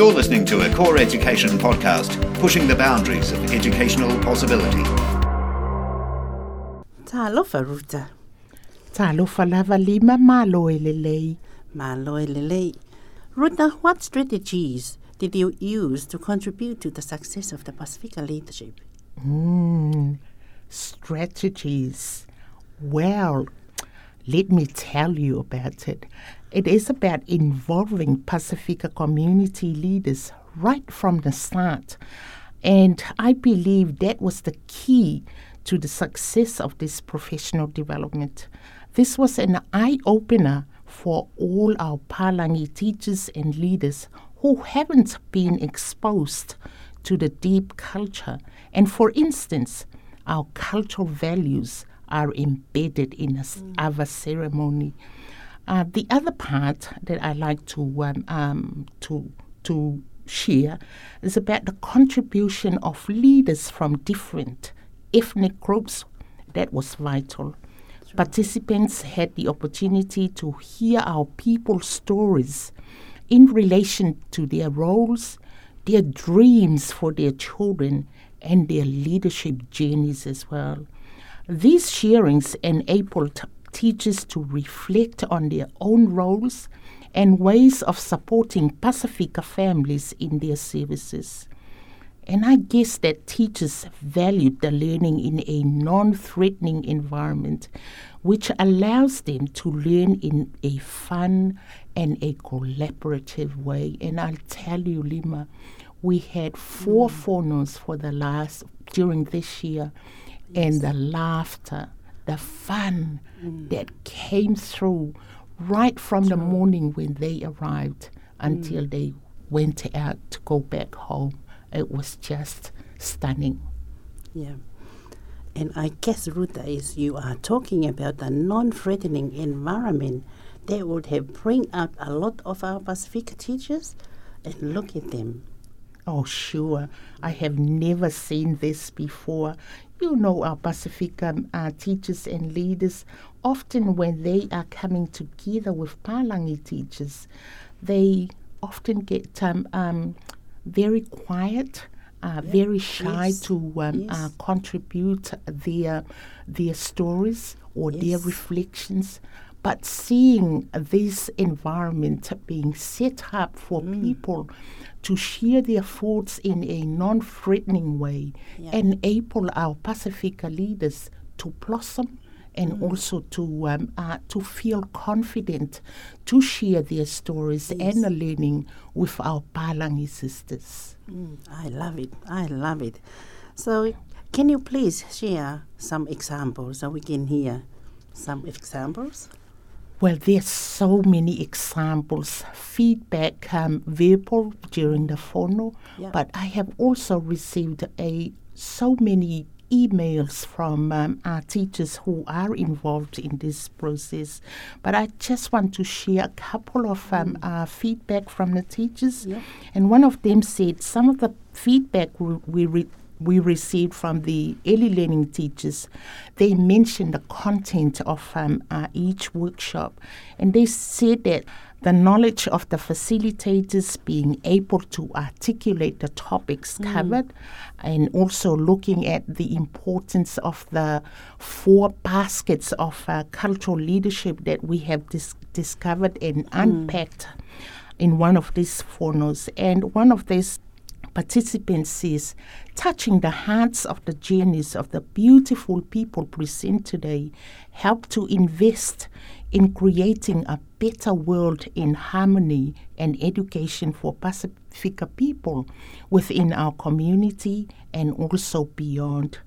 You're listening to a Core Education podcast, pushing the boundaries of educational possibility. Talofa Ruta. Talofa lava lima malo elelei. Malo elelei. Ruta, what strategies did you use to contribute to the success of the Pacifica leadership? Mm, strategies. Well, let me tell you about it. It is about involving Pacifica community leaders right from the start. And I believe that was the key to the success of this professional development. This was an eye opener for all our Palangi teachers and leaders who haven't been exposed to the deep culture. And for instance, our cultural values are embedded in mm. Ava ceremony. Uh, the other part that I like to um, um, to to share is about the contribution of leaders from different ethnic groups. That was vital. Participants had the opportunity to hear our people's stories in relation to their roles, their dreams for their children, and their leadership journeys as well. These sharings enabled teachers to reflect on their own roles and ways of supporting Pacifica families in their services. And I guess that teachers valued the learning in a non threatening environment, which allows them to learn in a fun and a collaborative way. And I'll tell you, Lima, we had four mm. fonos for the last during this year, yes. and the laughter, the fun mm. that came through right from True. the morning when they arrived until mm. they went out to go back home. It was just stunning. Yeah. And I guess, Ruta, is you are talking about the non-threatening environment that would have bring out a lot of our Pacific teachers and look at them. Oh, sure. I have never seen this before. You know, our Pacific um, uh, teachers and leaders, often when they are coming together with Palangi teachers, they often get um, um, very quiet. Uh, yeah. very shy yes. to um, uh, yes. uh, contribute their their stories or yes. their reflections but seeing this environment being set up for mm. people to share their thoughts in a non threatening way, yeah. enable our Pacifica leaders to blossom and mm. also to um, uh, to feel confident to share their stories yes. and learning with our Palangi sisters. Mm, I love it. I love it. So, can you please share some examples so we can hear some examples? Well, there's so many examples, feedback um, verbal during the fono, yeah. but I have also received a so many emails from um, our teachers who are involved in this process. But I just want to share a couple of um, mm. uh, feedback from the teachers. Yeah. And one of them said some of the feedback we, we re- we received from the early learning teachers, they mentioned the content of um, uh, each workshop. And they said that the knowledge of the facilitators being able to articulate the topics mm. covered and also looking at the importance of the four baskets of uh, cultural leadership that we have dis- discovered and mm. unpacked in one of these fonos. And one of these participants is touching the hearts of the journeys of the beautiful people present today, help to invest in creating a better world in harmony and education for Pacifica people within our community and also beyond.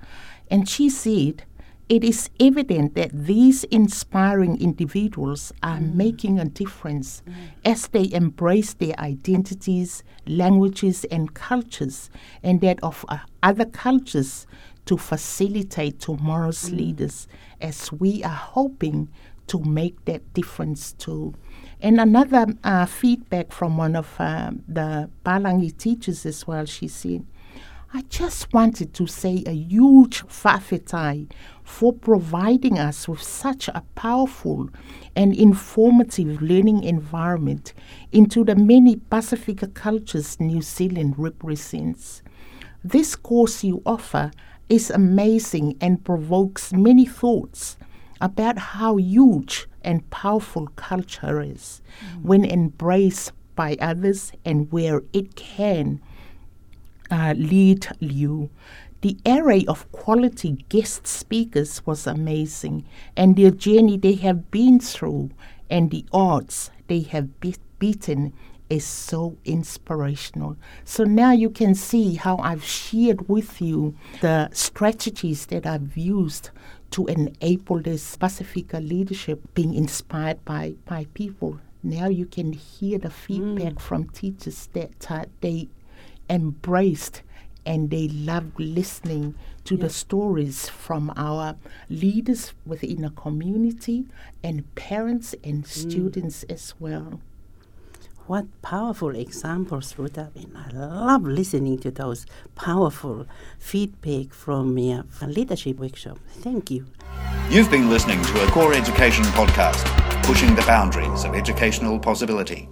And she said, it is evident that these inspiring individuals are mm. making a difference mm. as they embrace their identities, languages, and cultures, and that of uh, other cultures to facilitate tomorrow's mm. leaders as we are hoping to make that difference too. And another uh, feedback from one of uh, the Palangi teachers as well, she said, I just wanted to say a huge whawhetai for providing us with such a powerful and informative learning environment into the many Pacific cultures New Zealand represents. This course you offer is amazing and provokes many thoughts about how huge and powerful culture is mm. when embraced by others and where it can uh, lead you. The array of quality guest speakers was amazing, and the journey they have been through and the odds they have be- beaten is so inspirational. So now you can see how I've shared with you the strategies that I've used to enable this Pacifica leadership being inspired by, by people. Now you can hear the feedback mm. from teachers that uh, they embraced and they loved listening to the stories from our leaders within a community and parents and mm. students as well. What powerful examples, Ruta. And I love listening to those powerful feedback from your leadership workshop. Thank you. You've been listening to a Core Education podcast, pushing the boundaries of educational possibility.